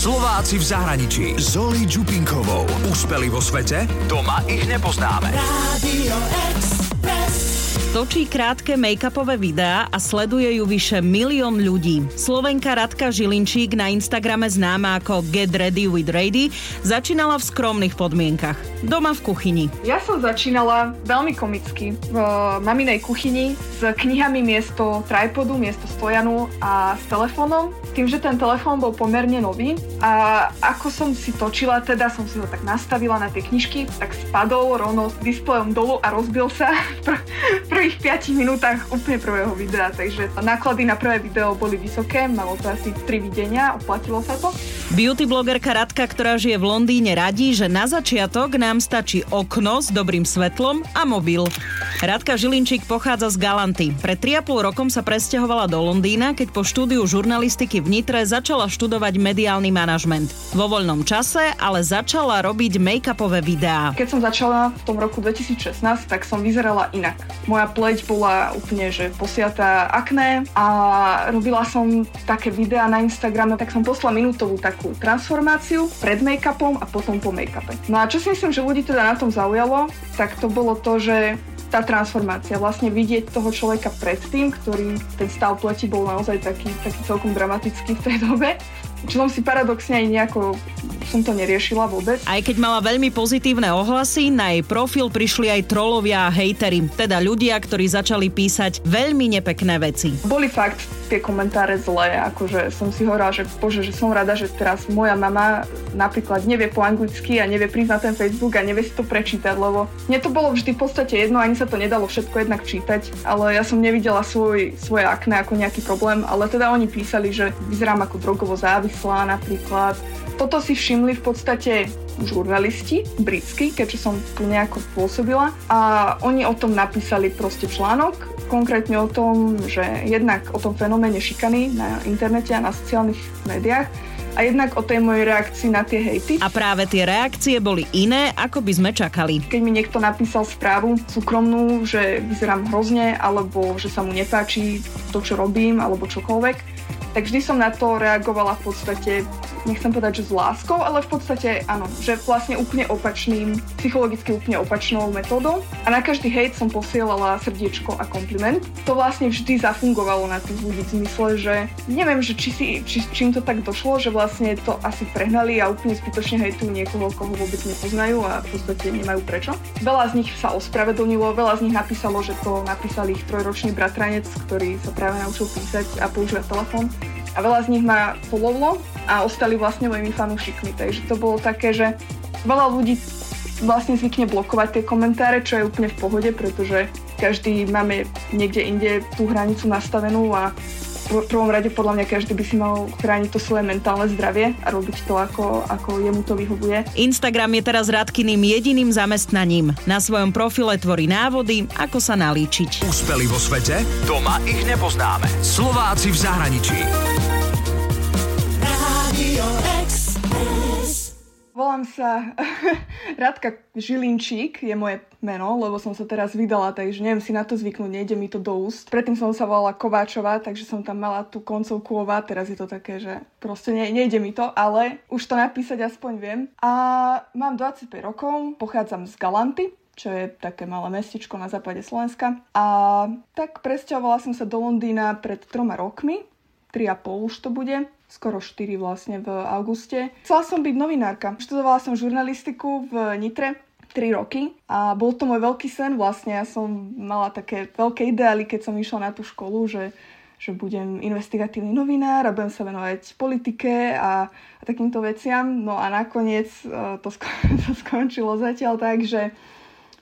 Slováci v zahraničí. Zoli Čupinkovou. Úspeli vo svete? Doma ich nepoznáme. Radio Express. Točí krátke make-upové videá a sleduje ju vyše milión ľudí. Slovenka Radka Žilinčík na Instagrame známa ako Get Ready with Ready začínala v skromných podmienkach. Doma v kuchyni. Ja som začínala veľmi komicky v maminej kuchyni s knihami miesto tripodu, miesto stojanu a s telefónom. Tým, že ten telefón bol pomerne nový a ako som si točila, teda som si ho tak nastavila na tie knižky, tak spadol rovno s displejom dolu a rozbil sa v prvých 5 minútach úplne prvého videa, takže náklady na prvé video boli vysoké, malo to asi 3 videnia, oplatilo sa to. Beauty blogerka Radka, ktorá žije v Londýne, radí, že na začiatok nám stačí okno s dobrým svetlom a mobil. Radka Žilinčík pochádza z Galanty. Pred 3,5 rokom sa presťahovala do Londýna, keď po štúdiu žurnalistiky v Nitre začala študovať mediálny manažment. Vo voľnom čase ale začala robiť make-upové videá. Keď som začala v tom roku 2016, tak som vyzerala inak. Moja pleť bola úplne že posiatá akné a robila som také videá na Instagrame, tak som poslala minútovú takú transformáciu pred make-upom a potom po make-upe. No a čo si myslím, že ľudí teda na tom zaujalo, tak to bolo to, že tá transformácia, vlastne vidieť toho človeka predtým, ktorý ten stav pleti bol naozaj taký, taký celkom dramatický v tej dobe čo som si paradoxne aj nejako som to neriešila vôbec. Aj keď mala veľmi pozitívne ohlasy, na jej profil prišli aj trolovia a hejtery, teda ľudia, ktorí začali písať veľmi nepekné veci. Boli fakt tie komentáre zlé, akože som si hovorila, že bože, že som rada, že teraz moja mama napríklad nevie po anglicky a nevie prísť na ten Facebook a nevie si to prečítať, lebo mne to bolo vždy v podstate jedno, ani sa to nedalo všetko jednak čítať, ale ja som nevidela svoj, svoje akné ako nejaký problém, ale teda oni písali, že vyzerám ako drogovo závislá napríklad. Toto si všimli v podstate žurnalisti britskí, keďže som tu nejako pôsobila a oni o tom napísali proste článok, konkrétne o tom, že jednak o tom fenoméne šikany na internete a na sociálnych médiách a jednak o tej mojej reakcii na tie hejty. A práve tie reakcie boli iné, ako by sme čakali. Keď mi niekto napísal správu súkromnú, že vyzerám hrozne, alebo že sa mu nepáči to, čo robím, alebo čokoľvek, tak vždy som na to reagovala v podstate, nechcem povedať, že s láskou, ale v podstate áno, že vlastne úplne opačným, psychologicky úplne opačnou metódou. A na každý hejt som posielala srdiečko a kompliment. To vlastne vždy zafungovalo na tých ľudí v zmysle, že neviem, že či si, či, čím to tak došlo, že vlastne to asi prehnali a úplne zbytočne hejtujú niekoho, koho vôbec nepoznajú a v podstate nemajú prečo. Veľa z nich sa ospravedlnilo, veľa z nich napísalo, že to napísal ich trojročný bratranec, ktorý sa práve naučil písať a používať telefón a veľa z nich ma followlo a ostali vlastne mojimi fanúšikmi. Takže to bolo také, že veľa ľudí vlastne zvykne blokovať tie komentáre, čo je úplne v pohode, pretože každý máme niekde inde tú hranicu nastavenú a v prvom rade podľa mňa každý by si mal chrániť to svoje mentálne zdravie a robiť to, ako, ako jemu to vyhovuje. Instagram je teraz Radkyným jediným zamestnaním. Na svojom profile tvorí návody, ako sa nalíčiť. Úspeli vo svete? Doma ich nepoznáme. Slováci v zahraničí. Volám sa Radka Žilinčík, je moje meno, lebo som sa teraz vydala, takže neviem si na to zvyknúť, nejde mi to do úst. Predtým som sa volala Kováčová, takže som tam mala tú koncovku ová, teraz je to také, že proste ne, nejde mi to, ale už to napísať aspoň viem. A mám 25 rokov, pochádzam z Galanty, čo je také malé mestečko na západe Slovenska. A tak presťahovala som sa do Londýna pred troma rokmi, 3,5 už to bude skoro 4 vlastne v auguste. Chcela som byť novinárka. Študovala som žurnalistiku v Nitre 3 roky a bol to môj veľký sen vlastne. Ja som mala také veľké ideály, keď som išla na tú školu, že že budem investigatívny novinár a budem sa venovať politike a, a takýmto veciam. No a nakoniec e, to, sko- to skončilo zatiaľ tak, že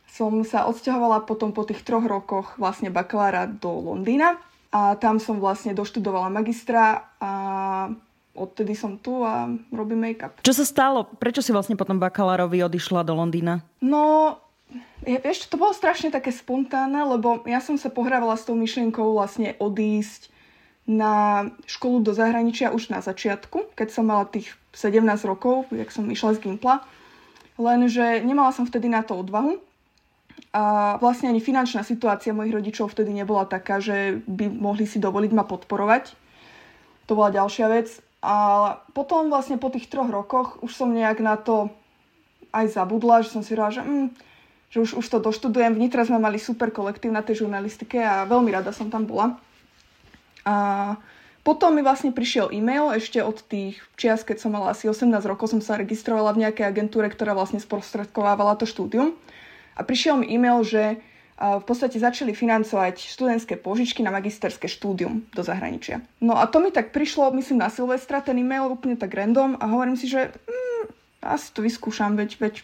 som sa odsťahovala potom po tých troch rokoch vlastne bakalára do Londýna a tam som vlastne doštudovala magistra a odtedy som tu a robím make-up. Čo sa stalo? Prečo si vlastne potom bakalárovi odišla do Londýna? No, ja, vieš, to bolo strašne také spontánne, lebo ja som sa pohrávala s tou myšlienkou vlastne odísť na školu do zahraničia už na začiatku, keď som mala tých 17 rokov, jak som išla z Gimpla. Lenže nemala som vtedy na to odvahu a vlastne ani finančná situácia mojich rodičov vtedy nebola taká, že by mohli si dovoliť ma podporovať. To bola ďalšia vec. A potom vlastne po tých troch rokoch už som nejak na to aj zabudla, že som si hovorila, že, mm, že už, už to doštudujem. V Nitre sme mali super kolektív na tej žurnalistike a veľmi rada som tam bola. A potom mi vlastne prišiel e-mail ešte od tých čias, keď som mala asi 18 rokov, som sa registrovala v nejakej agentúre, ktorá vlastne sprostredkovávala to štúdium. A prišiel mi e-mail, že v podstate začali financovať študentské požičky na magisterské štúdium do zahraničia. No a to mi tak prišlo, myslím, na Silvestra, ten e-mail úplne tak random a hovorím si, že mm, asi to vyskúšam, veď, veď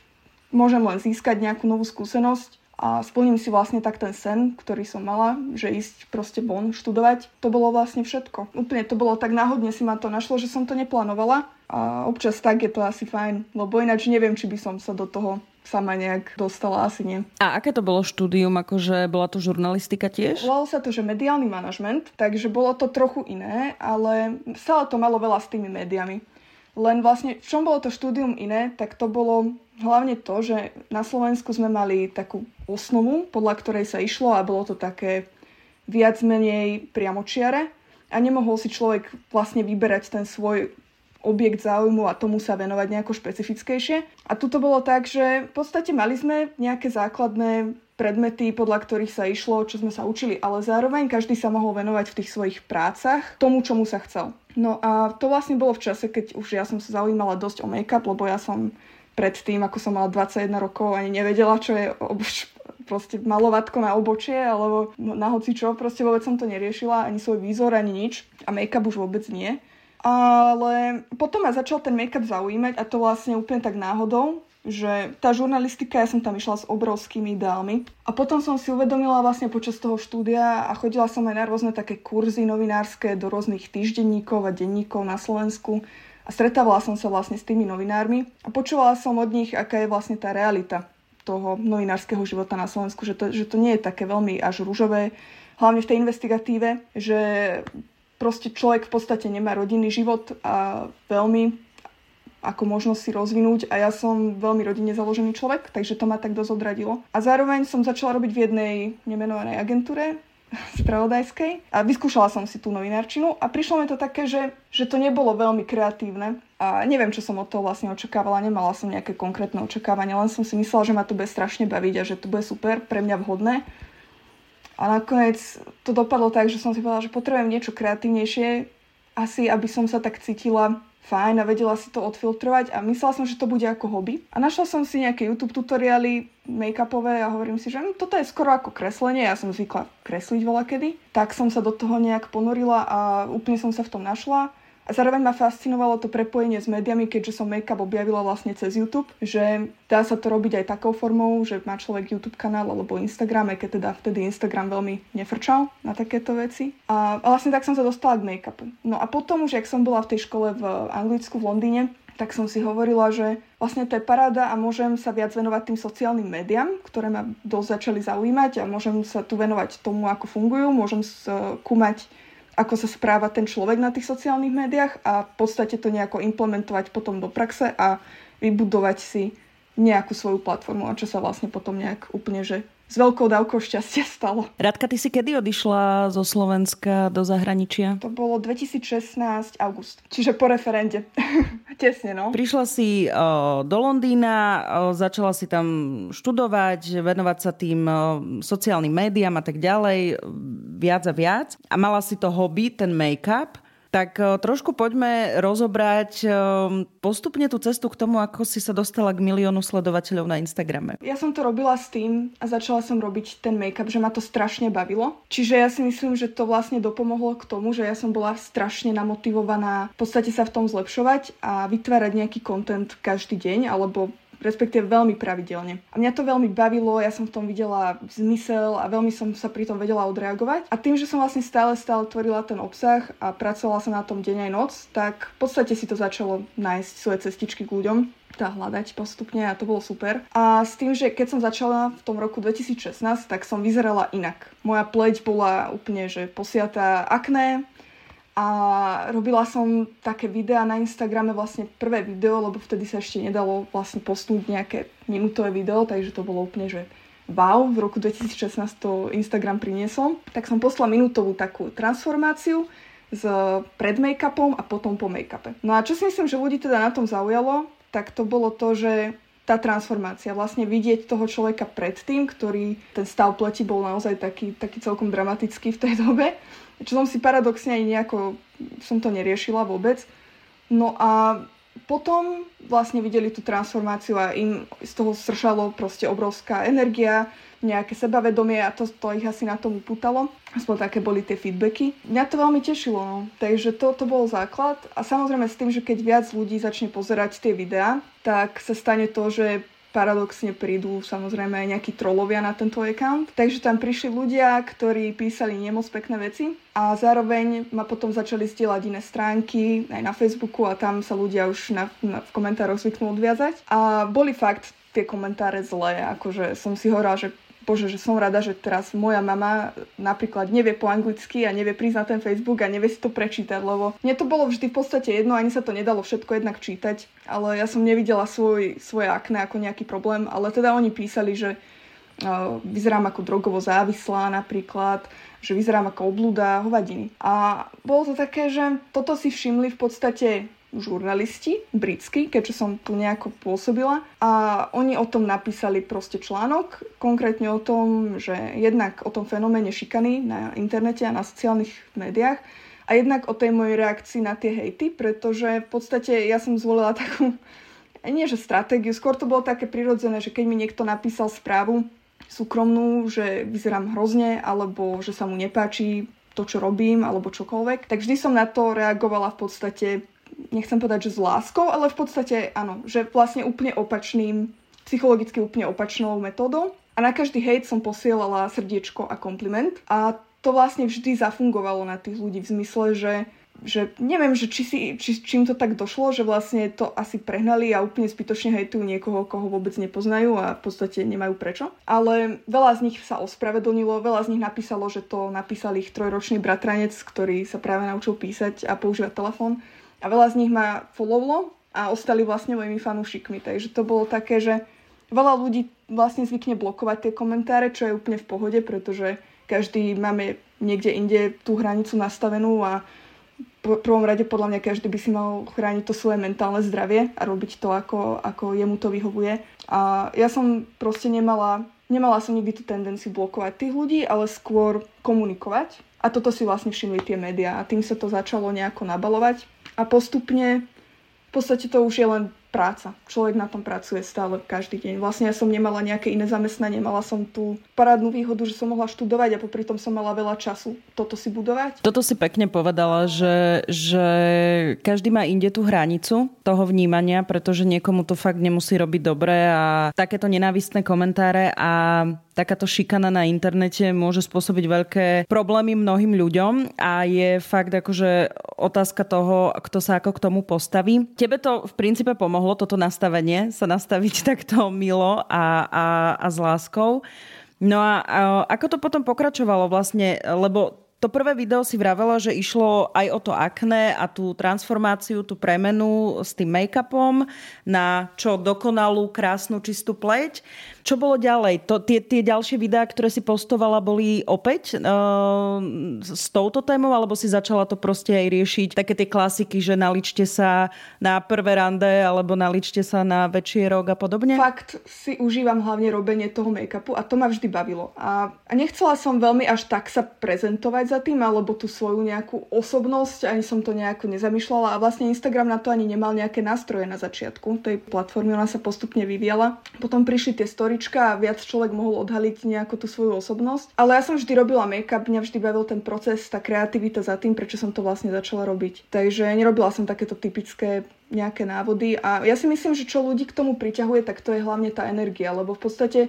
môžem len získať nejakú novú skúsenosť a splním si vlastne tak ten sen, ktorý som mala, že ísť proste von študovať. To bolo vlastne všetko. Úplne to bolo tak náhodne si ma to našlo, že som to neplánovala a občas tak je to asi fajn, lebo ináč neviem, či by som sa do toho sama nejak dostala, asi nie. A aké to bolo štúdium, akože bola to žurnalistika tiež? Volalo sa to, že mediálny manažment, takže bolo to trochu iné, ale stále to malo veľa s tými médiami. Len vlastne, v čom bolo to štúdium iné, tak to bolo hlavne to, že na Slovensku sme mali takú osnovu, podľa ktorej sa išlo a bolo to také viac menej priamočiare a nemohol si človek vlastne vyberať ten svoj objekt záujmu a tomu sa venovať nejako špecifickejšie. A tu to bolo tak, že v podstate mali sme nejaké základné predmety, podľa ktorých sa išlo, čo sme sa učili, ale zároveň každý sa mohol venovať v tých svojich prácach tomu, čomu sa chcel. No a to vlastne bolo v čase, keď už ja som sa zaujímala dosť o make-up, lebo ja som predtým, ako som mala 21 rokov, ani nevedela, čo je obuč, proste malovatko na obočie alebo na hoci čo, proste vôbec som to neriešila, ani svoj výzor, ani nič a make-up už vôbec nie. Ale potom ma začal ten make-up zaujímať a to vlastne úplne tak náhodou, že tá žurnalistika, ja som tam išla s obrovskými ideálmi. A potom som si uvedomila vlastne počas toho štúdia a chodila som aj na rôzne také kurzy novinárske do rôznych týždenníkov a denníkov na Slovensku a stretávala som sa vlastne s tými novinármi a počúvala som od nich, aká je vlastne tá realita toho novinárskeho života na Slovensku, že to, že to nie je také veľmi až rúžové, hlavne v tej investigatíve, že proste človek v podstate nemá rodinný život a veľmi ako možnosť si rozvinúť a ja som veľmi rodine založený človek, takže to ma tak dosť odradilo. A zároveň som začala robiť v jednej nemenovanej agentúre, spravodajskej. A vyskúšala som si tú novinárčinu a prišlo mi to také, že, že to nebolo veľmi kreatívne. A neviem, čo som od toho vlastne očakávala, nemala som nejaké konkrétne očakávania, len som si myslela, že ma to bude strašne baviť a že to bude super, pre mňa vhodné. A nakoniec to dopadlo tak, že som si povedala, že potrebujem niečo kreatívnejšie, asi aby som sa tak cítila fajn a vedela si to odfiltrovať a myslela som, že to bude ako hobby. A našla som si nejaké YouTube tutoriály make-upové a hovorím si, že hm, toto je skoro ako kreslenie, ja som zvykla kresliť veľa kedy. Tak som sa do toho nejak ponorila a úplne som sa v tom našla. A zároveň ma fascinovalo to prepojenie s médiami, keďže som make-up objavila vlastne cez YouTube, že dá sa to robiť aj takou formou, že má človek YouTube kanál alebo Instagram, aj keď teda vtedy Instagram veľmi nefrčal na takéto veci. A vlastne tak som sa dostala k make-upu. No a potom už, jak som bola v tej škole v Anglicku, v Londýne, tak som si hovorila, že vlastne to je paráda a môžem sa viac venovať tým sociálnym médiám, ktoré ma dosť začali zaujímať a môžem sa tu venovať tomu, ako fungujú, môžem skúmať ako sa správa ten človek na tých sociálnych médiách a v podstate to nejako implementovať potom do praxe a vybudovať si nejakú svoju platformu a čo sa vlastne potom nejak úplne že s veľkou dávkou šťastia stalo. Radka, ty si kedy odišla zo Slovenska do zahraničia? To bolo 2016 august, čiže po referende. Tesne, no. Prišla si o, do Londýna, o, začala si tam študovať, venovať sa tým o, sociálnym médiám a tak ďalej, viac a viac. A mala si to hobby, ten make-up. Tak e, trošku poďme rozobrať e, postupne tú cestu k tomu, ako si sa dostala k miliónu sledovateľov na Instagrame. Ja som to robila s tým a začala som robiť ten make-up, že ma to strašne bavilo. Čiže ja si myslím, že to vlastne dopomohlo k tomu, že ja som bola strašne namotivovaná v podstate sa v tom zlepšovať a vytvárať nejaký content každý deň alebo respektíve veľmi pravidelne. A mňa to veľmi bavilo, ja som v tom videla zmysel a veľmi som sa pri tom vedela odreagovať. A tým, že som vlastne stále, stále tvorila ten obsah a pracovala som na tom deň aj noc, tak v podstate si to začalo nájsť svoje cestičky k ľuďom tá hľadať postupne a to bolo super. A s tým, že keď som začala v tom roku 2016, tak som vyzerala inak. Moja pleť bola úplne že posiatá akné, a robila som také videá na Instagrame, vlastne prvé video, lebo vtedy sa ešte nedalo vlastne postnúť nejaké minútové video, takže to bolo úplne, že wow, v roku 2016 to Instagram priniesol. Tak som poslala minútovú takú transformáciu, s pred make-upom a potom po make-upe. No a čo si myslím, že ľudí teda na tom zaujalo, tak to bolo to, že tá transformácia, vlastne vidieť toho človeka predtým, ktorý ten stav pleti bol naozaj taký, taký celkom dramatický v tej dobe, čo som si paradoxne aj nejako, som to neriešila vôbec. No a potom vlastne videli tú transformáciu a im z toho sršalo proste obrovská energia, nejaké sebavedomie a to, to ich asi na tom upútalo. Aspoň také boli tie feedbacky. Mňa to veľmi tešilo, no. takže to, to bol základ. A samozrejme s tým, že keď viac ľudí začne pozerať tie videá, tak sa stane to, že paradoxne prídu samozrejme aj nejakí trolovia na tento account. Takže tam prišli ľudia, ktorí písali nemoc pekné veci a zároveň ma potom začali zdieľať iné stránky aj na Facebooku a tam sa ľudia už na, na, v komentároch zvyknú odviazať. A boli fakt tie komentáre zlé, akože som si hovorila, že bože, že som rada, že teraz moja mama napríklad nevie po anglicky a nevie prísť na ten Facebook a nevie si to prečítať, lebo mne to bolo vždy v podstate jedno, ani sa to nedalo všetko jednak čítať, ale ja som nevidela svoj, svoje akné ako nejaký problém, ale teda oni písali, že uh, vyzerám ako drogovo závislá napríklad, že vyzerám ako oblúda hovadiny. A bolo to také, že toto si všimli v podstate žurnalisti britskí, keďže som tu nejako pôsobila. A oni o tom napísali proste článok, konkrétne o tom, že jednak o tom fenoméne šikany na internete a na sociálnych médiách a jednak o tej mojej reakcii na tie hejty, pretože v podstate ja som zvolila takú, nie že stratégiu, skôr to bolo také prirodzené, že keď mi niekto napísal správu súkromnú, že vyzerám hrozne alebo že sa mu nepáči to, čo robím, alebo čokoľvek, tak vždy som na to reagovala v podstate nechcem povedať, že s láskou, ale v podstate áno, že vlastne úplne opačným, psychologicky úplne opačnou metódou. A na každý hejt som posielala srdiečko a kompliment. A to vlastne vždy zafungovalo na tých ľudí v zmysle, že že neviem, že či si, či, čím to tak došlo, že vlastne to asi prehnali a úplne zbytočne hejtujú niekoho, koho vôbec nepoznajú a v podstate nemajú prečo. Ale veľa z nich sa ospravedlnilo, veľa z nich napísalo, že to napísal ich trojročný bratranec, ktorý sa práve naučil písať a používať telefón a veľa z nich ma followlo a ostali vlastne mojimi fanúšikmi. Takže to bolo také, že veľa ľudí vlastne zvykne blokovať tie komentáre, čo je úplne v pohode, pretože každý máme niekde inde tú hranicu nastavenú a v prvom rade podľa mňa každý by si mal chrániť to svoje mentálne zdravie a robiť to, ako, ako jemu to vyhovuje. A ja som proste nemala, nemala som nikdy tú tendenciu blokovať tých ľudí, ale skôr komunikovať. A toto si vlastne všimli tie médiá a tým sa to začalo nejako nabalovať a postupne v podstate to už je len práca. Človek na tom pracuje stále každý deň. Vlastne ja som nemala nejaké iné zamestnanie, mala som tú parádnu výhodu, že som mohla študovať a popri tom som mala veľa času toto si budovať. Toto si pekne povedala, že, že každý má inde tú hranicu toho vnímania, pretože niekomu to fakt nemusí robiť dobre a takéto nenávistné komentáre a takáto šikana na internete môže spôsobiť veľké problémy mnohým ľuďom a je fakt akože otázka toho, kto sa ako k tomu postaví. Tebe to v princípe pomohlo, toto nastavenie, sa nastaviť takto milo a, a, a s láskou. No a, a ako to potom pokračovalo vlastne, lebo to prvé video si vravela, že išlo aj o to akné a tú transformáciu, tú premenu s tým make-upom na čo dokonalú, krásnu, čistú pleť. Čo bolo ďalej? To, tie, tie ďalšie videá, ktoré si postovala, boli opäť uh, s touto témou, alebo si začala to proste aj riešiť také tie klasiky, že naličte sa na prvé rande, alebo naličte sa na rok a podobne? Fakt si užívam hlavne robenie toho make-upu a to ma vždy bavilo. A, a nechcela som veľmi až tak sa prezentovať za tým, alebo tú svoju nejakú osobnosť, ani som to nejako nezamýšľala a vlastne Instagram na to ani nemal nejaké nástroje na začiatku tej platformy, ona sa postupne vyvíjala. Potom prišli tie story historička a viac človek mohol odhaliť nejakú tú svoju osobnosť. Ale ja som vždy robila make-up, mňa vždy bavil ten proces, tá kreativita za tým, prečo som to vlastne začala robiť. Takže nerobila som takéto typické nejaké návody a ja si myslím, že čo ľudí k tomu priťahuje, tak to je hlavne tá energia, lebo v podstate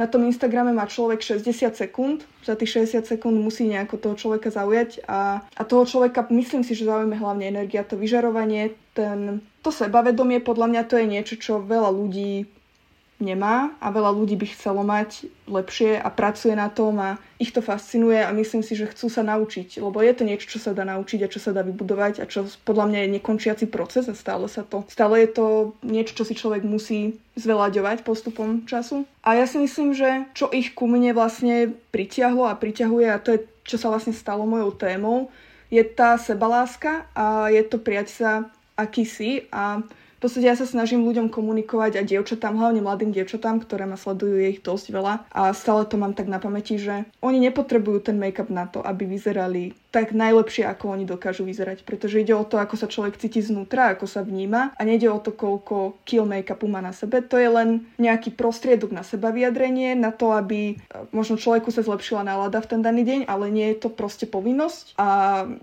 na tom Instagrame má človek 60 sekúnd, za tých 60 sekúnd musí nejako toho človeka zaujať a, a toho človeka myslím si, že zaujíme hlavne energia, to vyžarovanie, ten, to sebavedomie, podľa mňa to je niečo, čo veľa ľudí nemá a veľa ľudí by chcelo mať lepšie a pracuje na tom a ich to fascinuje a myslím si, že chcú sa naučiť, lebo je to niečo, čo sa dá naučiť a čo sa dá vybudovať a čo podľa mňa je nekončiaci proces a stále sa to, stále je to niečo, čo si človek musí zvelaďovať postupom času. A ja si myslím, že čo ich ku mne vlastne pritiahlo a priťahuje a to je, čo sa vlastne stalo mojou témou, je tá sebaláska a je to prijať sa aký si a podstate ja sa snažím ľuďom komunikovať a dievčatám, hlavne mladým dievčatám, ktoré ma sledujú, je ich dosť veľa a stále to mám tak na pamäti, že oni nepotrebujú ten make-up na to, aby vyzerali tak najlepšie, ako oni dokážu vyzerať. Pretože ide o to, ako sa človek cíti znútra, ako sa vníma a nejde o to, koľko kill make-upu má na sebe. To je len nejaký prostriedok na seba vyjadrenie, na to, aby e, možno človeku sa zlepšila nálada v ten daný deň, ale nie je to proste povinnosť a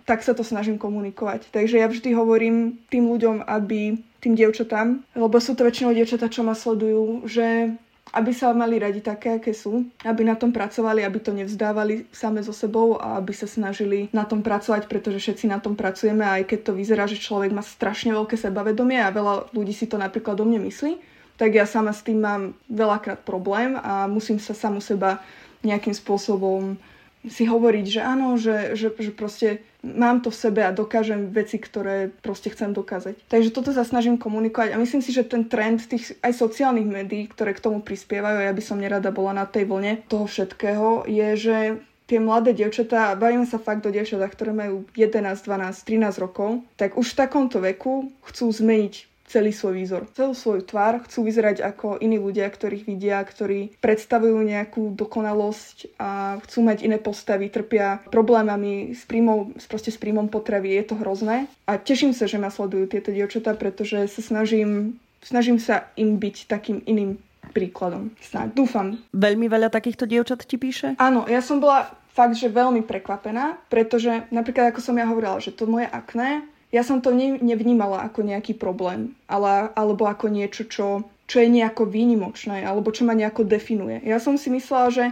tak sa to snažím komunikovať. Takže ja vždy hovorím tým ľuďom, aby tým dievčatám, lebo sú to väčšinou dievčatá, čo ma sledujú, že aby sa mali radi také, aké sú, aby na tom pracovali, aby to nevzdávali same so sebou a aby sa snažili na tom pracovať, pretože všetci na tom pracujeme aj keď to vyzerá, že človek má strašne veľké sebavedomie a veľa ľudí si to napríklad o mne myslí, tak ja sama s tým mám veľakrát problém a musím sa samu seba nejakým spôsobom si hovoriť, že áno, že, že, že proste mám to v sebe a dokážem veci, ktoré proste chcem dokázať. Takže toto sa snažím komunikovať a myslím si, že ten trend tých aj sociálnych médií, ktoré k tomu prispievajú, ja by som nerada bola na tej vlne toho všetkého, je, že tie mladé dievčatá, bavím sa fakt o dievčatách, ktoré majú 11, 12, 13 rokov, tak už v takomto veku chcú zmeniť celý svoj výzor, celú svoju tvár, chcú vyzerať ako iní ľudia, ktorých vidia, ktorí predstavujú nejakú dokonalosť a chcú mať iné postavy, trpia problémami s príjmom, proste s príjmom potravy, je to hrozné. A teším sa, že ma sledujú tieto dievčatá, pretože sa snažím, snažím sa im byť takým iným príkladom. Snáď, dúfam. Veľmi veľa takýchto dievčat ti píše? Áno, ja som bola fakt, že veľmi prekvapená, pretože napríklad ako som ja hovorila, že to moje akné ja som to ne, nevnímala ako nejaký problém, ale, alebo ako niečo, čo, čo je nejako výnimočné, alebo čo ma nejako definuje. Ja som si myslela, že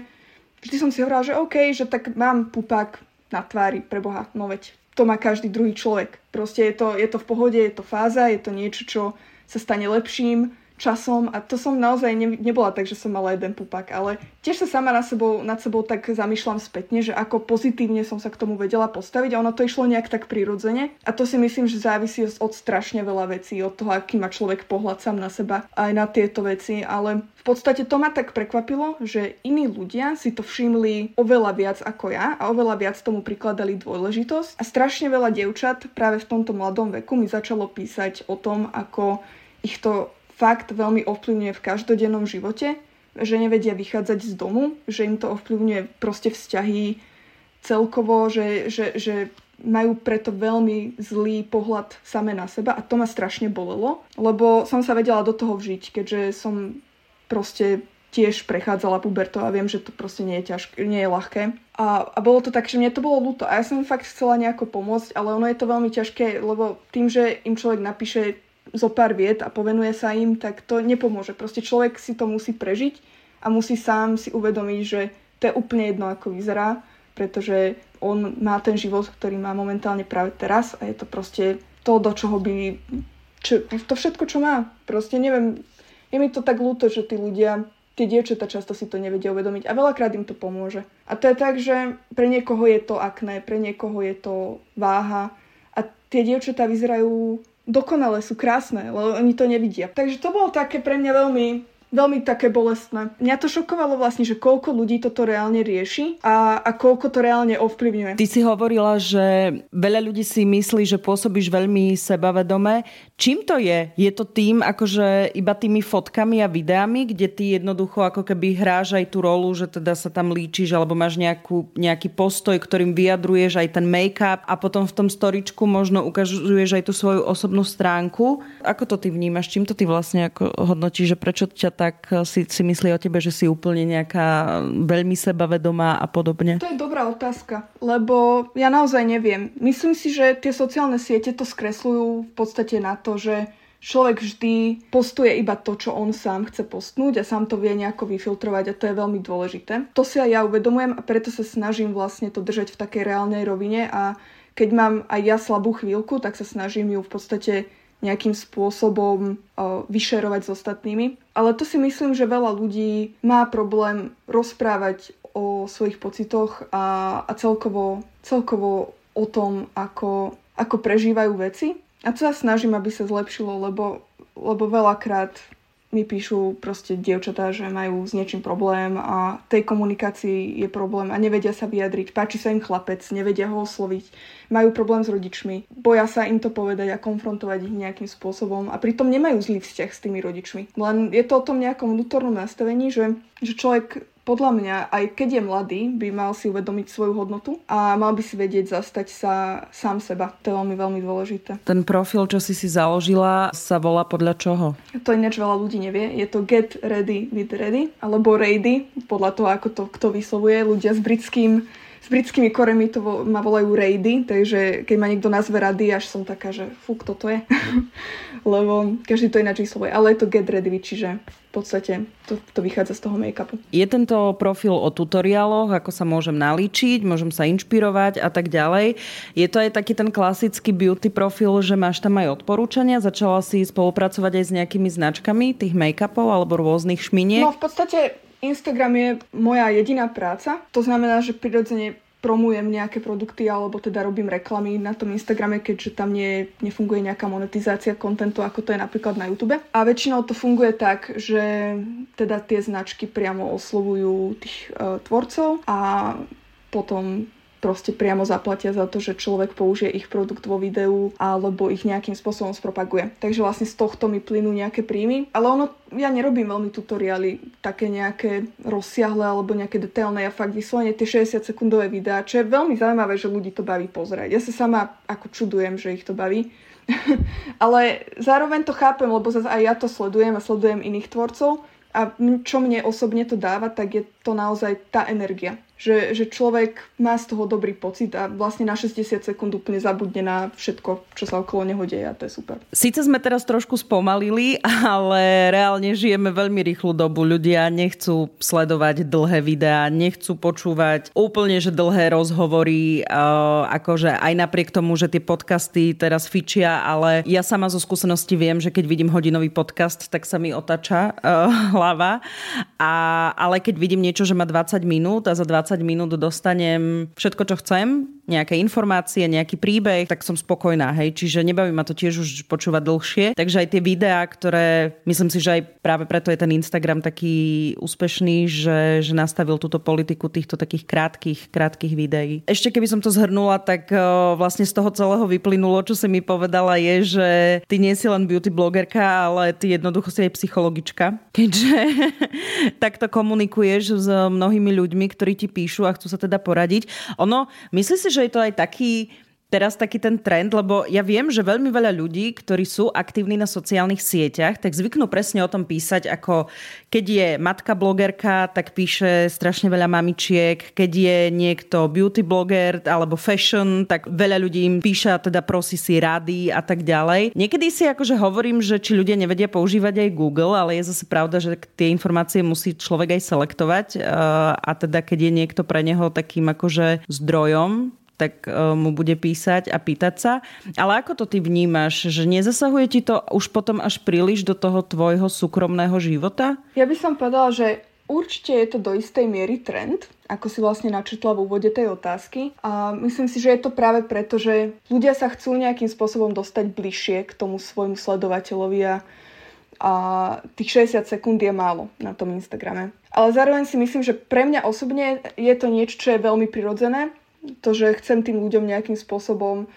vždy som si hovorila, že OK, že tak mám pupák na tvári, pre Boha, no veď to má každý druhý človek. Proste je to, je to v pohode, je to fáza, je to niečo, čo sa stane lepším, časom a to som naozaj ne, nebola tak, že som mala jeden pupak, ale tiež sa sama nad sebou, nad sebou tak zamýšľam spätne, že ako pozitívne som sa k tomu vedela postaviť a ono to išlo nejak tak prirodzene. A to si myslím, že závisí od strašne veľa vecí, od toho, aký má človek pohľad sám na seba aj na tieto veci, ale v podstate to ma tak prekvapilo, že iní ľudia si to všimli oveľa viac ako ja a oveľa viac tomu prikladali dôležitosť. A strašne veľa dievčat práve v tomto mladom veku mi začalo písať o tom, ako ich to fakt veľmi ovplyvňuje v každodennom živote, že nevedia vychádzať z domu, že im to ovplyvňuje proste vzťahy celkovo, že, že, že majú preto veľmi zlý pohľad same na seba a to ma strašne bolelo, lebo som sa vedela do toho vžiť, keďže som proste tiež prechádzala puberto a viem, že to proste nie je ťažké, nie je ľahké. A, a bolo to tak, že mne to bolo ľúto a ja som fakt chcela nejako pomôcť, ale ono je to veľmi ťažké, lebo tým, že im človek napíše zo pár viet a povenuje sa im, tak to nepomôže. Proste človek si to musí prežiť a musí sám si uvedomiť, že to je úplne jedno, ako vyzerá, pretože on má ten život, ktorý má momentálne práve teraz a je to proste to, do čoho by... Čo, to všetko, čo má. Proste neviem, je mi to tak ľúto, že tí ľudia, tie dievčatá často si to nevedia uvedomiť a veľakrát im to pomôže. A to je tak, že pre niekoho je to akné, pre niekoho je to váha a tie dievčatá vyzerajú dokonale, sú krásne, ale oni to nevidia. Takže to bolo také pre mňa veľmi veľmi také bolestné. Mňa to šokovalo vlastne, že koľko ľudí toto reálne rieši a, a koľko to reálne ovplyvňuje. Ty si hovorila, že veľa ľudí si myslí, že pôsobíš veľmi sebavedome. Čím to je? Je to tým, akože iba tými fotkami a videami, kde ty jednoducho ako keby hráš aj tú rolu, že teda sa tam líčiš, alebo máš nejakú, nejaký postoj, ktorým vyjadruješ aj ten make-up a potom v tom storičku možno ukazuješ aj tú svoju osobnú stránku. Ako to ty vnímaš? Čím to ty vlastne ako hodnotíš, že prečo ťa tak si, si myslí o tebe, že si úplne nejaká veľmi sebavedomá a podobne? To je dobrá otázka, lebo ja naozaj neviem. Myslím si, že tie sociálne siete to skresľujú v podstate na to, že človek vždy postuje iba to, čo on sám chce postnúť a sám to vie nejako vyfiltrovať a to je veľmi dôležité. To si aj ja uvedomujem a preto sa snažím vlastne to držať v takej reálnej rovine a keď mám aj ja slabú chvíľku, tak sa snažím ju v podstate nejakým spôsobom vyšerovať s ostatnými. Ale to si myslím, že veľa ľudí má problém rozprávať o svojich pocitoch a, a celkovo, celkovo o tom, ako, ako prežívajú veci. A to sa snažím, aby sa zlepšilo, lebo, lebo veľakrát mi píšu proste dievčatá, že majú s niečím problém a tej komunikácii je problém a nevedia sa vyjadriť. Páči sa im chlapec, nevedia ho osloviť, majú problém s rodičmi, boja sa im to povedať a konfrontovať ich nejakým spôsobom a pritom nemajú zlý vzťah s tými rodičmi. Len je to o tom nejakom vnútornom nastavení, že, že človek podľa mňa, aj keď je mladý, by mal si uvedomiť svoju hodnotu a mal by si vedieť zastať sa sám seba. To je veľmi, veľmi dôležité. Ten profil, čo si si založila, sa volá podľa čoho? To ináč veľa ľudí nevie. Je to Get Ready with Ready, alebo Ready, podľa toho, ako to kto vyslovuje. Ľudia s britským s britskými koremi to vo, ma volajú raidy, takže keď ma niekto nazve rady, až som taká, že fú, kto to je. Lebo každý to ináč vyslovuje. Ale je to get ready, čiže v podstate to, to vychádza z toho make-upu. Je tento profil o tutoriáloch, ako sa môžem nalíčiť, môžem sa inšpirovať a tak ďalej. Je to aj taký ten klasický beauty profil, že máš tam aj odporúčania? Začala si spolupracovať aj s nejakými značkami tých make-upov alebo rôznych šminiek? No v podstate Instagram je moja jediná práca. To znamená, že prirodzene promujem nejaké produkty alebo teda robím reklamy na tom Instagrame, keďže tam nie, nefunguje nejaká monetizácia kontentu, ako to je napríklad na YouTube. A väčšinou to funguje tak, že teda tie značky priamo oslovujú tých uh, tvorcov a potom proste priamo zaplatia za to, že človek použije ich produkt vo videu alebo ich nejakým spôsobom spropaguje. Takže vlastne z tohto mi plynú nejaké príjmy. Ale ono, ja nerobím veľmi tutoriály také nejaké rozsiahle alebo nejaké detailné. Ja fakt vyslovene tie 60 sekundové videá, čo je veľmi zaujímavé, že ľudí to baví pozerať. Ja sa sama ako čudujem, že ich to baví. Ale zároveň to chápem, lebo zase aj ja to sledujem a sledujem iných tvorcov a čo mne osobne to dáva, tak je to naozaj tá energia že, že človek má z toho dobrý pocit a vlastne na 60 sekúnd úplne zabudne na všetko, čo sa okolo neho deje a to je super. Sice sme teraz trošku spomalili, ale reálne žijeme veľmi rýchlu dobu. Ľudia nechcú sledovať dlhé videá, nechcú počúvať úplne, že dlhé rozhovory, akože aj napriek tomu, že tie podcasty teraz fičia, ale ja sama zo skúsenosti viem, že keď vidím hodinový podcast, tak sa mi otača uh, hlava. A, ale keď vidím niečo, že má 20 minút a za 20 20 minút dostanem všetko, čo chcem, nejaké informácie, nejaký príbeh, tak som spokojná, hej. Čiže nebaví ma to tiež už počúvať dlhšie. Takže aj tie videá, ktoré, myslím si, že aj práve preto je ten Instagram taký úspešný, že, že nastavil túto politiku týchto takých krátkých, krátkých videí. Ešte keby som to zhrnula, tak uh, vlastne z toho celého vyplynulo, čo si mi povedala, je, že ty nie si len beauty blogerka, ale ty jednoducho si aj psychologička, keďže takto komunikuješ s mnohými ľuďmi, ktorí ti píšu a chcú sa teda poradiť. Ono, myslí si, že je to aj taký teraz taký ten trend, lebo ja viem, že veľmi veľa ľudí, ktorí sú aktívni na sociálnych sieťach, tak zvyknú presne o tom písať, ako keď je matka blogerka, tak píše strašne veľa mamičiek, keď je niekto beauty bloger alebo fashion, tak veľa ľudí im píše a teda prosí si rady a tak ďalej. Niekedy si akože hovorím, že či ľudia nevedia používať aj Google, ale je zase pravda, že tie informácie musí človek aj selektovať a teda keď je niekto pre neho takým akože zdrojom, tak e, mu bude písať a pýtať sa. Ale ako to ty vnímaš, že nezasahuje ti to už potom až príliš do toho tvojho súkromného života? Ja by som povedala, že určite je to do istej miery trend, ako si vlastne načetla v úvode tej otázky. A myslím si, že je to práve preto, že ľudia sa chcú nejakým spôsobom dostať bližšie k tomu svojmu sledovateľovi a, a tých 60 sekúnd je málo na tom Instagrame. Ale zároveň si myslím, že pre mňa osobne je to niečo, čo je veľmi prirodzené to, že chcem tým ľuďom nejakým spôsobom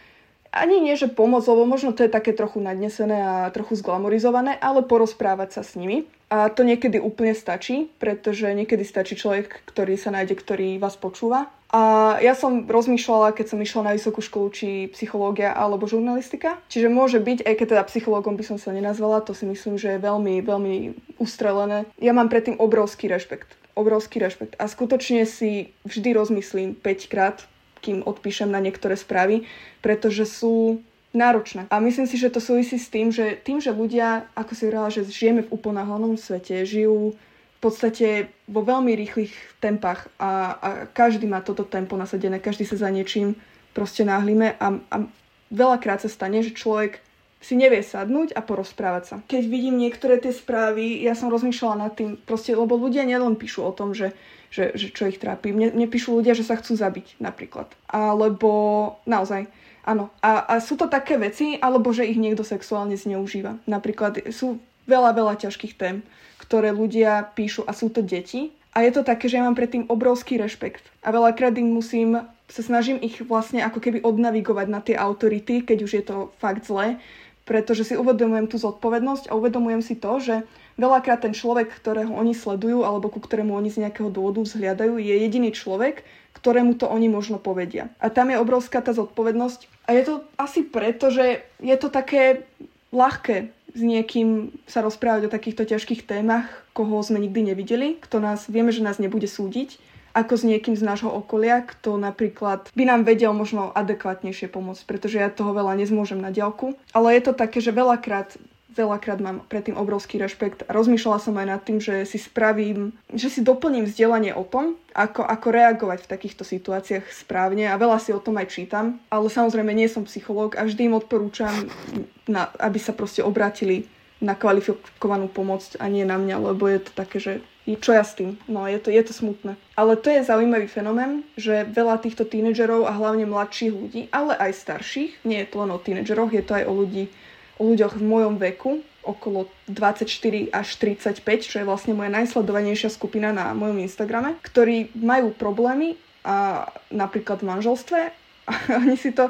ani nie, že pomôcť, lebo možno to je také trochu nadnesené a trochu zglamorizované, ale porozprávať sa s nimi. A to niekedy úplne stačí, pretože niekedy stačí človek, ktorý sa nájde, ktorý vás počúva. A ja som rozmýšľala, keď som išla na vysokú školu, či psychológia alebo žurnalistika. Čiže môže byť, aj keď teda psychológom by som sa nenazvala, to si myslím, že je veľmi, veľmi ustrelené. Ja mám predtým obrovský rešpekt. Obrovský rešpekt. A skutočne si vždy rozmyslím 5 krát, kým odpíšem na niektoré správy, pretože sú náročné. A myslím si, že to súvisí s tým, že tým, že ľudia, ako si hovorila, že žijeme v uponáhľanom svete, žijú v podstate vo veľmi rýchlych tempách a, a každý má toto tempo nasadené, každý sa za niečím proste náhlime a, a veľakrát sa stane, že človek si nevie sadnúť a porozprávať sa. Keď vidím niektoré tie správy, ja som rozmýšľala nad tým, proste, lebo ľudia nielen píšu o tom, že že, že čo ich trápi. Mne, mne píšu ľudia, že sa chcú zabiť napríklad. Alebo naozaj, áno. A, a sú to také veci, alebo že ich niekto sexuálne zneužíva. Napríklad sú veľa, veľa ťažkých tém, ktoré ľudia píšu a sú to deti. A je to také, že ja mám predtým obrovský rešpekt. A veľakrát im musím, sa snažím ich vlastne ako keby odnavigovať na tie autority, keď už je to fakt zlé, pretože si uvedomujem tú zodpovednosť a uvedomujem si to, že veľakrát ten človek, ktorého oni sledujú alebo ku ktorému oni z nejakého dôvodu vzhliadajú, je jediný človek, ktorému to oni možno povedia. A tam je obrovská tá zodpovednosť. A je to asi preto, že je to také ľahké s niekým sa rozprávať o takýchto ťažkých témach, koho sme nikdy nevideli, kto nás, vieme, že nás nebude súdiť, ako s niekým z nášho okolia, kto napríklad by nám vedel možno adekvátnejšie pomôcť, pretože ja toho veľa nezmôžem na diálku. Ale je to také, že veľakrát veľakrát mám predtým obrovský rešpekt rozmýšľala som aj nad tým, že si spravím, že si doplním vzdelanie o tom, ako, ako reagovať v takýchto situáciách správne a veľa si o tom aj čítam, ale samozrejme nie som psychológ a vždy im odporúčam, na, aby sa proste obrátili na kvalifikovanú pomoc a nie na mňa, lebo je to také, že čo ja s tým? No, je to, je to smutné. Ale to je zaujímavý fenomén, že veľa týchto tínedžerov a hlavne mladších ľudí, ale aj starších, nie je to len o tínedžeroch, je to aj o ľudí o ľuďoch v mojom veku, okolo 24 až 35, čo je vlastne moja najsledovanejšia skupina na mojom Instagrame, ktorí majú problémy a napríklad v manželstve a oni si to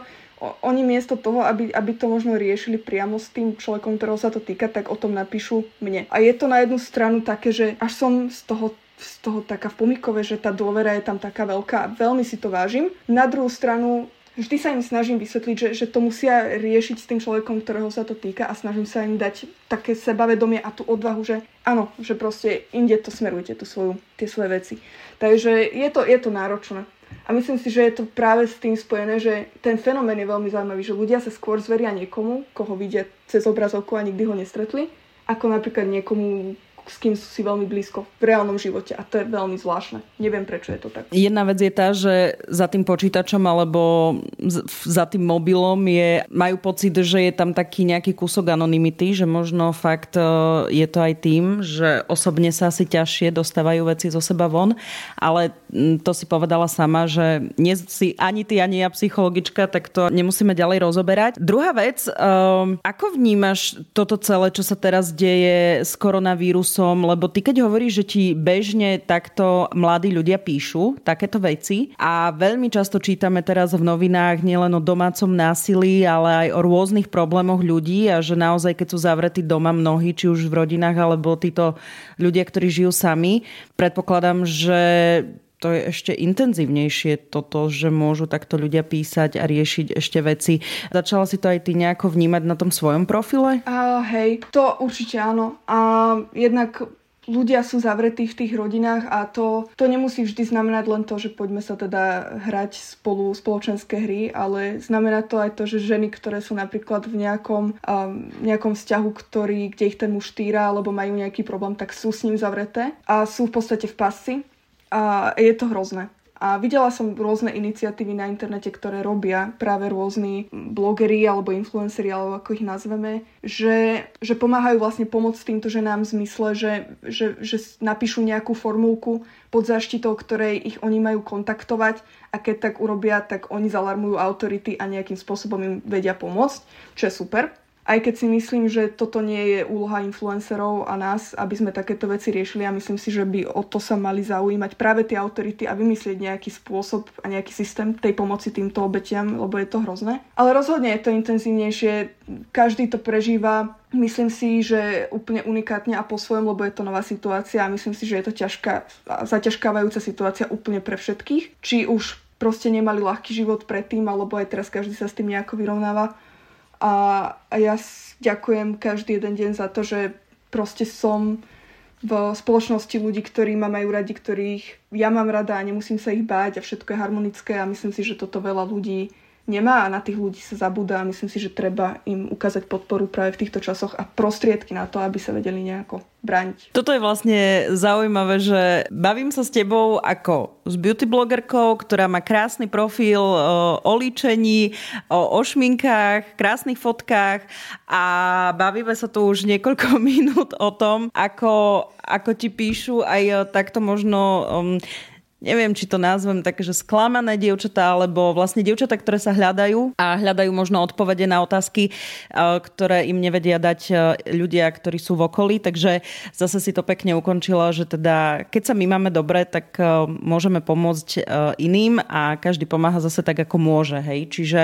oni miesto toho, aby, aby to možno riešili priamo s tým človekom, ktorého sa to týka, tak o tom napíšu mne. A je to na jednu stranu také, že až som z toho z toho taká v pomikove, že tá dôvera je tam taká veľká veľmi si to vážim. Na druhú stranu vždy sa im snažím vysvetliť, že, že to musia riešiť s tým človekom, ktorého sa to týka a snažím sa im dať také sebavedomie a tú odvahu, že áno, že proste inde to smerujte, tú svoju, tie svoje veci. Takže je to, je to náročné. A myslím si, že je to práve s tým spojené, že ten fenomén je veľmi zaujímavý, že ľudia sa skôr zveria niekomu, koho vidia cez obrazovku a nikdy ho nestretli, ako napríklad niekomu, s kým sú si veľmi blízko v reálnom živote a to je veľmi zvláštne. Neviem, prečo je to tak. Jedna vec je tá, že za tým počítačom alebo za tým mobilom je, majú pocit, že je tam taký nejaký kúsok anonymity, že možno fakt e, je to aj tým, že osobne sa asi ťažšie dostávajú veci zo seba von, ale to si povedala sama, že nie si ani ty, ani ja psychologička, tak to nemusíme ďalej rozoberať. Druhá vec, um, ako vnímaš toto celé, čo sa teraz deje s koronavírusom som, lebo ty keď hovoríš, že ti bežne takto mladí ľudia píšu takéto veci a veľmi často čítame teraz v novinách nielen o domácom násilí, ale aj o rôznych problémoch ľudí a že naozaj keď sú zavretí doma mnohí, či už v rodinách alebo títo ľudia, ktorí žijú sami, predpokladám, že to je ešte intenzívnejšie toto, že môžu takto ľudia písať a riešiť ešte veci. Začala si to aj ty nejako vnímať na tom svojom profile? Uh, hej, to určite áno. A jednak ľudia sú zavretí v tých rodinách a to, to nemusí vždy znamenať len to, že poďme sa teda hrať spolu spoločenské hry, ale znamená to aj to, že ženy, ktoré sú napríklad v nejakom, um, nejakom vzťahu, ktorý, kde ich ten muž týra alebo majú nejaký problém, tak sú s ním zavreté a sú v podstate v pasci a je to hrozné. A videla som rôzne iniciatívy na internete, ktoré robia práve rôzni blogeri alebo influenceri, alebo ako ich nazveme, že, že pomáhajú vlastne pomôcť týmto ženám v zmysle, že, že, že napíšu nejakú formulku pod zaštitou, ktorej ich oni majú kontaktovať a keď tak urobia, tak oni zalarmujú autority a nejakým spôsobom im vedia pomôcť, čo je super. Aj keď si myslím, že toto nie je úloha influencerov a nás, aby sme takéto veci riešili a myslím si, že by o to sa mali zaujímať práve tie autority a vymyslieť nejaký spôsob a nejaký systém tej pomoci týmto obetiam, lebo je to hrozné. Ale rozhodne je to intenzívnejšie, každý to prežíva, myslím si, že úplne unikátne a po svojom, lebo je to nová situácia a myslím si, že je to ťažká, zaťažkávajúca situácia úplne pre všetkých. Či už proste nemali ľahký život predtým, alebo aj teraz každý sa s tým nejako vyrovnáva a, ja ďakujem každý jeden deň za to, že proste som v spoločnosti ľudí, ktorí ma majú radi, ktorých ja mám rada a nemusím sa ich báť a všetko je harmonické a myslím si, že toto veľa ľudí nemá a na tých ľudí sa zabúda a myslím si, že treba im ukázať podporu práve v týchto časoch a prostriedky na to, aby sa vedeli nejako brániť. Toto je vlastne zaujímavé, že bavím sa s tebou ako s beauty blogerkou, ktorá má krásny profil o líčení, o ošminkách, krásnych fotkách a bavíme sa tu už niekoľko minút o tom, ako, ako ti píšu aj takto možno um, neviem, či to nazvem také, že sklamané dievčatá, alebo vlastne dievčatá, ktoré sa hľadajú a hľadajú možno odpovede na otázky, ktoré im nevedia dať ľudia, ktorí sú v okolí. Takže zase si to pekne ukončila, že teda keď sa my máme dobre, tak môžeme pomôcť iným a každý pomáha zase tak, ako môže. Hej? Čiže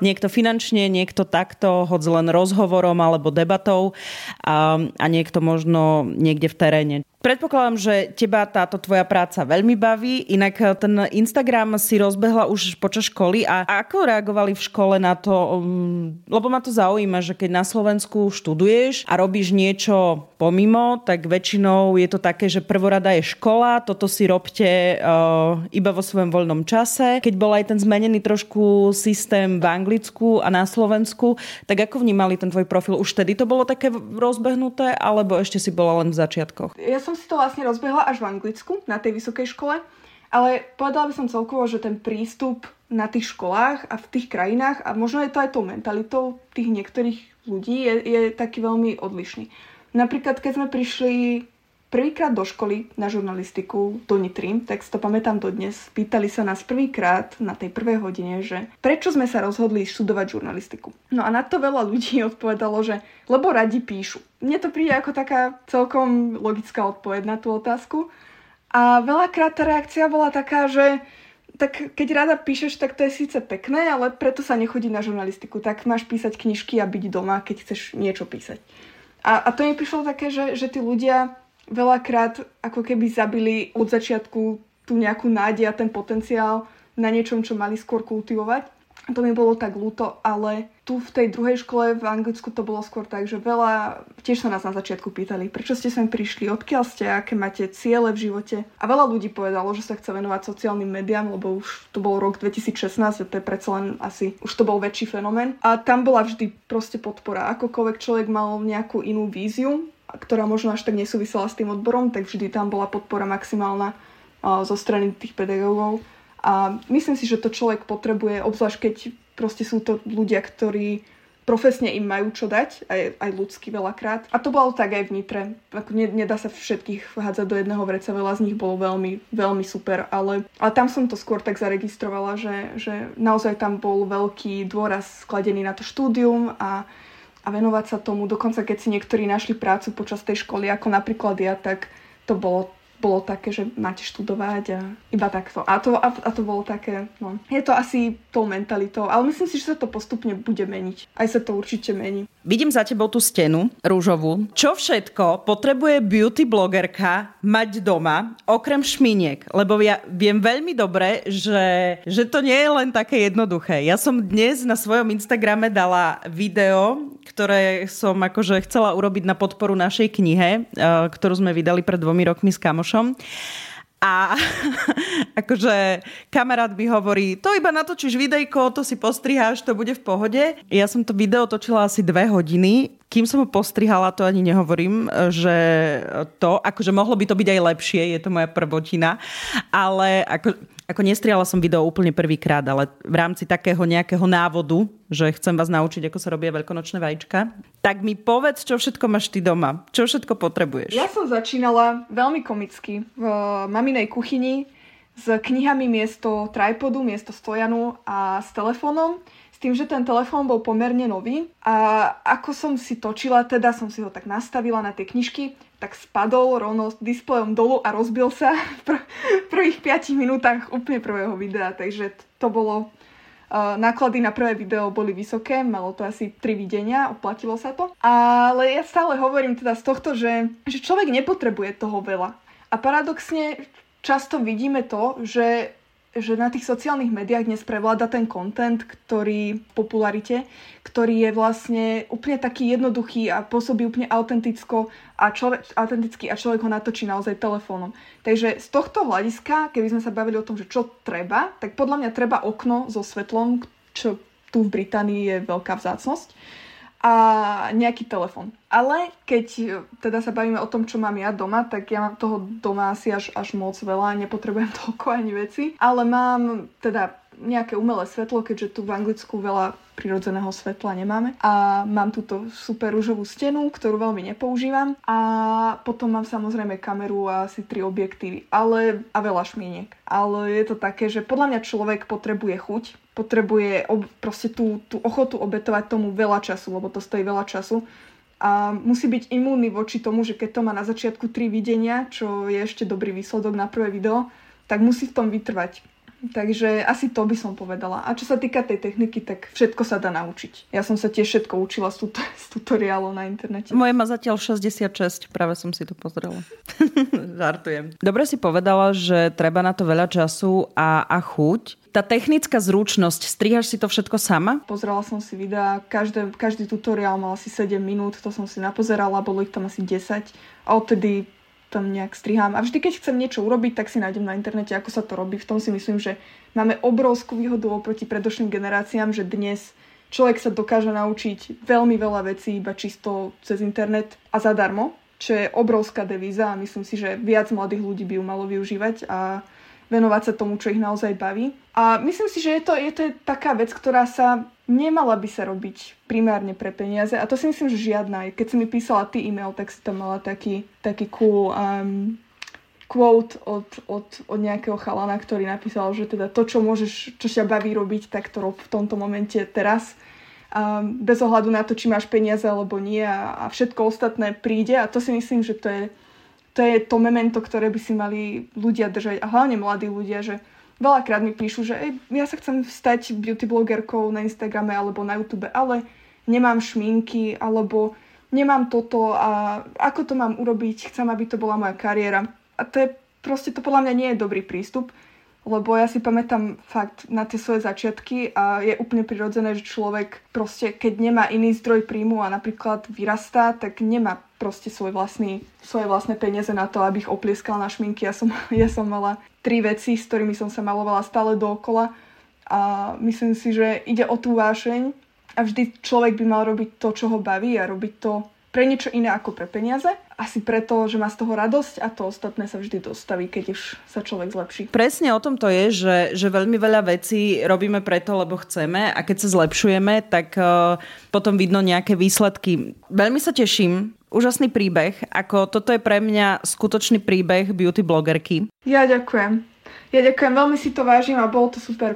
niekto finančne, niekto takto, hoď len rozhovorom alebo debatou a, a niekto možno niekde v teréne. Predpokladám, že teba táto tvoja práca veľmi baví, inak eh, ten Instagram si rozbehla už počas školy a ako reagovali v škole na to, um, lebo ma to zaujíma, že keď na Slovensku študuješ a robíš niečo pomimo, tak väčšinou je to také, že prvorada je škola, toto si robte uh, iba vo svojom voľnom čase. Keď bol aj ten zmenený trošku systém v Anglicku a na Slovensku, tak ako vnímali ten tvoj profil? Už tedy to bolo také rozbehnuté, alebo ešte si bola len v začiatkoch? Ja som si to vlastne rozbehla až v Anglicku, na tej vysokej škole, ale povedala by som celkovo, že ten prístup na tých školách a v tých krajinách, a možno je to aj tou mentalitou tých niektorých ľudí, je, je taký veľmi odlišný. Napríklad, keď sme prišli prvýkrát do školy na žurnalistiku do Nitry, tak si to pamätám dodnes, pýtali sa nás prvýkrát na tej prvej hodine, že prečo sme sa rozhodli študovať žurnalistiku. No a na to veľa ľudí odpovedalo, že lebo radi píšu. Mne to príde ako taká celkom logická odpoveď na tú otázku. A veľakrát tá reakcia bola taká, že tak keď rada píšeš, tak to je síce pekné, ale preto sa nechodí na žurnalistiku. Tak máš písať knižky a byť doma, keď chceš niečo písať. A, a to mi prišlo také, že, že tí ľudia veľakrát ako keby zabili od začiatku tú nejakú nádej a ten potenciál na niečom, čo mali skôr kultivovať. A to mi bolo tak ľúto, ale tu v tej druhej škole v Anglicku to bolo skôr tak, že veľa, tiež sa nás na začiatku pýtali, prečo ste sem prišli, odkiaľ ste, aké máte ciele v živote. A veľa ľudí povedalo, že sa chce venovať sociálnym médiám, lebo už to bol rok 2016, to je predsa len asi, už to bol väčší fenomén. A tam bola vždy proste podpora. Akokoľvek človek mal nejakú inú víziu, ktorá možno až tak nesúvisela s tým odborom, tak vždy tam bola podpora maximálna zo strany tých pedagógov a myslím si, že to človek potrebuje, obzvlášť keď proste sú to ľudia, ktorí profesne im majú čo dať, aj, aj ľudsky veľakrát. A to bolo tak aj v Nitre. Ako ne, nedá sa všetkých hádzať do jedného vreca, veľa z nich bolo veľmi, veľmi super, ale, ale tam som to skôr tak zaregistrovala, že, že naozaj tam bol veľký dôraz skladený na to štúdium a, a venovať sa tomu. Dokonca keď si niektorí našli prácu počas tej školy, ako napríklad ja, tak to bolo bolo také, že máte študovať a iba takto. A to, a, a to bolo také, no. Je to asi tou mentalitou, ale myslím si, že sa to postupne bude meniť. Aj sa to určite mení. Vidím za tebou tú stenu rúžovú. Čo všetko potrebuje beauty blogerka mať doma, okrem šminiek? Lebo ja viem veľmi dobre, že, že to nie je len také jednoduché. Ja som dnes na svojom Instagrame dala video, ktoré som akože chcela urobiť na podporu našej knihe, eh, ktorú sme vydali pred dvomi rokmi s kamošom. A akože kamarát mi hovorí, to iba natočíš videjko, to si postriháš, to bude v pohode. Ja som to video točila asi dve hodiny. Kým som ho postrihala, to ani nehovorím, že to, akože mohlo by to byť aj lepšie, je to moja prvotina, ale ako, ako nestriala som video úplne prvýkrát, ale v rámci takého nejakého návodu, že chcem vás naučiť, ako sa robia veľkonočné vajíčka, tak mi povedz, čo všetko máš ty doma. Čo všetko potrebuješ? Ja som začínala veľmi komicky v maminej kuchyni s knihami miesto tripodu, miesto stojanu a s telefónom tým, že ten telefón bol pomerne nový a ako som si točila, teda som si ho tak nastavila na tie knižky, tak spadol rovno s displejom dolu a rozbil sa v prvých 5 minútach úplne prvého videa, takže to bolo Uh, náklady na prvé video boli vysoké, malo to asi 3 videnia, oplatilo sa to. Ale ja stále hovorím teda z tohto, že, že človek nepotrebuje toho veľa. A paradoxne často vidíme to, že že na tých sociálnych médiách dnes prevláda ten content, ktorý popularite, ktorý je vlastne úplne taký jednoduchý a pôsobí úplne autenticko a človek, autenticky a človek ho natočí naozaj telefónom. Takže z tohto hľadiska, keby sme sa bavili o tom, že čo treba, tak podľa mňa treba okno so svetlom, čo tu v Británii je veľká vzácnosť a nejaký telefon. Ale keď e, teda sa bavíme o tom, čo mám ja doma, tak ja mám toho doma asi až, až moc veľa, nepotrebujem toľko ani veci. Ale mám teda nejaké umelé svetlo, keďže tu v Anglicku veľa prirodzeného svetla nemáme. A mám túto super rúžovú stenu, ktorú veľmi nepoužívam. A potom mám samozrejme kameru a asi tri objektívy. Ale, a veľa šmieniek. Ale je to také, že podľa mňa človek potrebuje chuť, potrebuje ob, proste tú, tú ochotu obetovať tomu veľa času, lebo to stojí veľa času a musí byť imúnny voči tomu, že keď to má na začiatku tri videnia, čo je ešte dobrý výsledok na prvé video, tak musí v tom vytrvať. Takže asi to by som povedala. A čo sa týka tej techniky, tak všetko sa dá naučiť. Ja som sa tiež všetko učila z, tut- z tutoriálov na internete. Moje má zatiaľ 66, práve som si to pozrela. Žartujem. Dobre si povedala, že treba na to veľa času a, a chuť. Tá technická zručnosť, strihaš si to všetko sama? Pozerala som si videa, každé, každý tutoriál mal asi 7 minút, to som si napozerala, bolo ich tam asi 10 a odtedy tam nejak strihám. A vždy, keď chcem niečo urobiť, tak si nájdem na internete, ako sa to robí. V tom si myslím, že máme obrovskú výhodu oproti predošlým generáciám, že dnes človek sa dokáže naučiť veľmi veľa vecí iba čisto cez internet a zadarmo, čo je obrovská devíza a myslím si, že viac mladých ľudí by ju malo využívať a venovať sa tomu, čo ich naozaj baví. A myslím si, že je to, je to taká vec, ktorá sa nemala by sa robiť primárne pre peniaze a to si myslím, že žiadna. Keď si mi písala ty e-mail, tak si tam mala taký, taký cool um, quote od, od, od nejakého chalana, ktorý napísal, že teda to, čo môžeš, čo ťa baví robiť, tak to rob v tomto momente teraz. Um, bez ohľadu na to, či máš peniaze alebo nie a, a všetko ostatné príde a to si myslím, že to je, to je to memento, ktoré by si mali ľudia držať a hlavne mladí ľudia, že veľakrát mi píšu, že ej, ja sa chcem stať beauty blogerkou na Instagrame alebo na YouTube, ale nemám šminky alebo nemám toto a ako to mám urobiť, chcem, aby to bola moja kariéra. A to je proste, to podľa mňa nie je dobrý prístup, lebo ja si pamätám fakt na tie svoje začiatky a je úplne prirodzené, že človek proste, keď nemá iný zdroj príjmu a napríklad vyrastá, tak nemá proste svoj vlastný, svoje vlastné peniaze na to, aby ich oplieskal na šminky. Ja som, ja som mala tri veci, s ktorými som sa malovala stále dookola a myslím si, že ide o tú vášeň a vždy človek by mal robiť to, čo ho baví a robiť to pre niečo iné ako pre peniaze. Asi preto, že má z toho radosť a to ostatné sa vždy dostaví, keď už sa človek zlepší. Presne o tom to je, že, že veľmi veľa vecí robíme preto, lebo chceme a keď sa zlepšujeme, tak uh, potom vidno nejaké výsledky. Veľmi sa teším, úžasný príbeh, ako toto je pre mňa skutočný príbeh beauty blogerky. Ja ďakujem. Ja ďakujem, veľmi si to vážim a bolo to super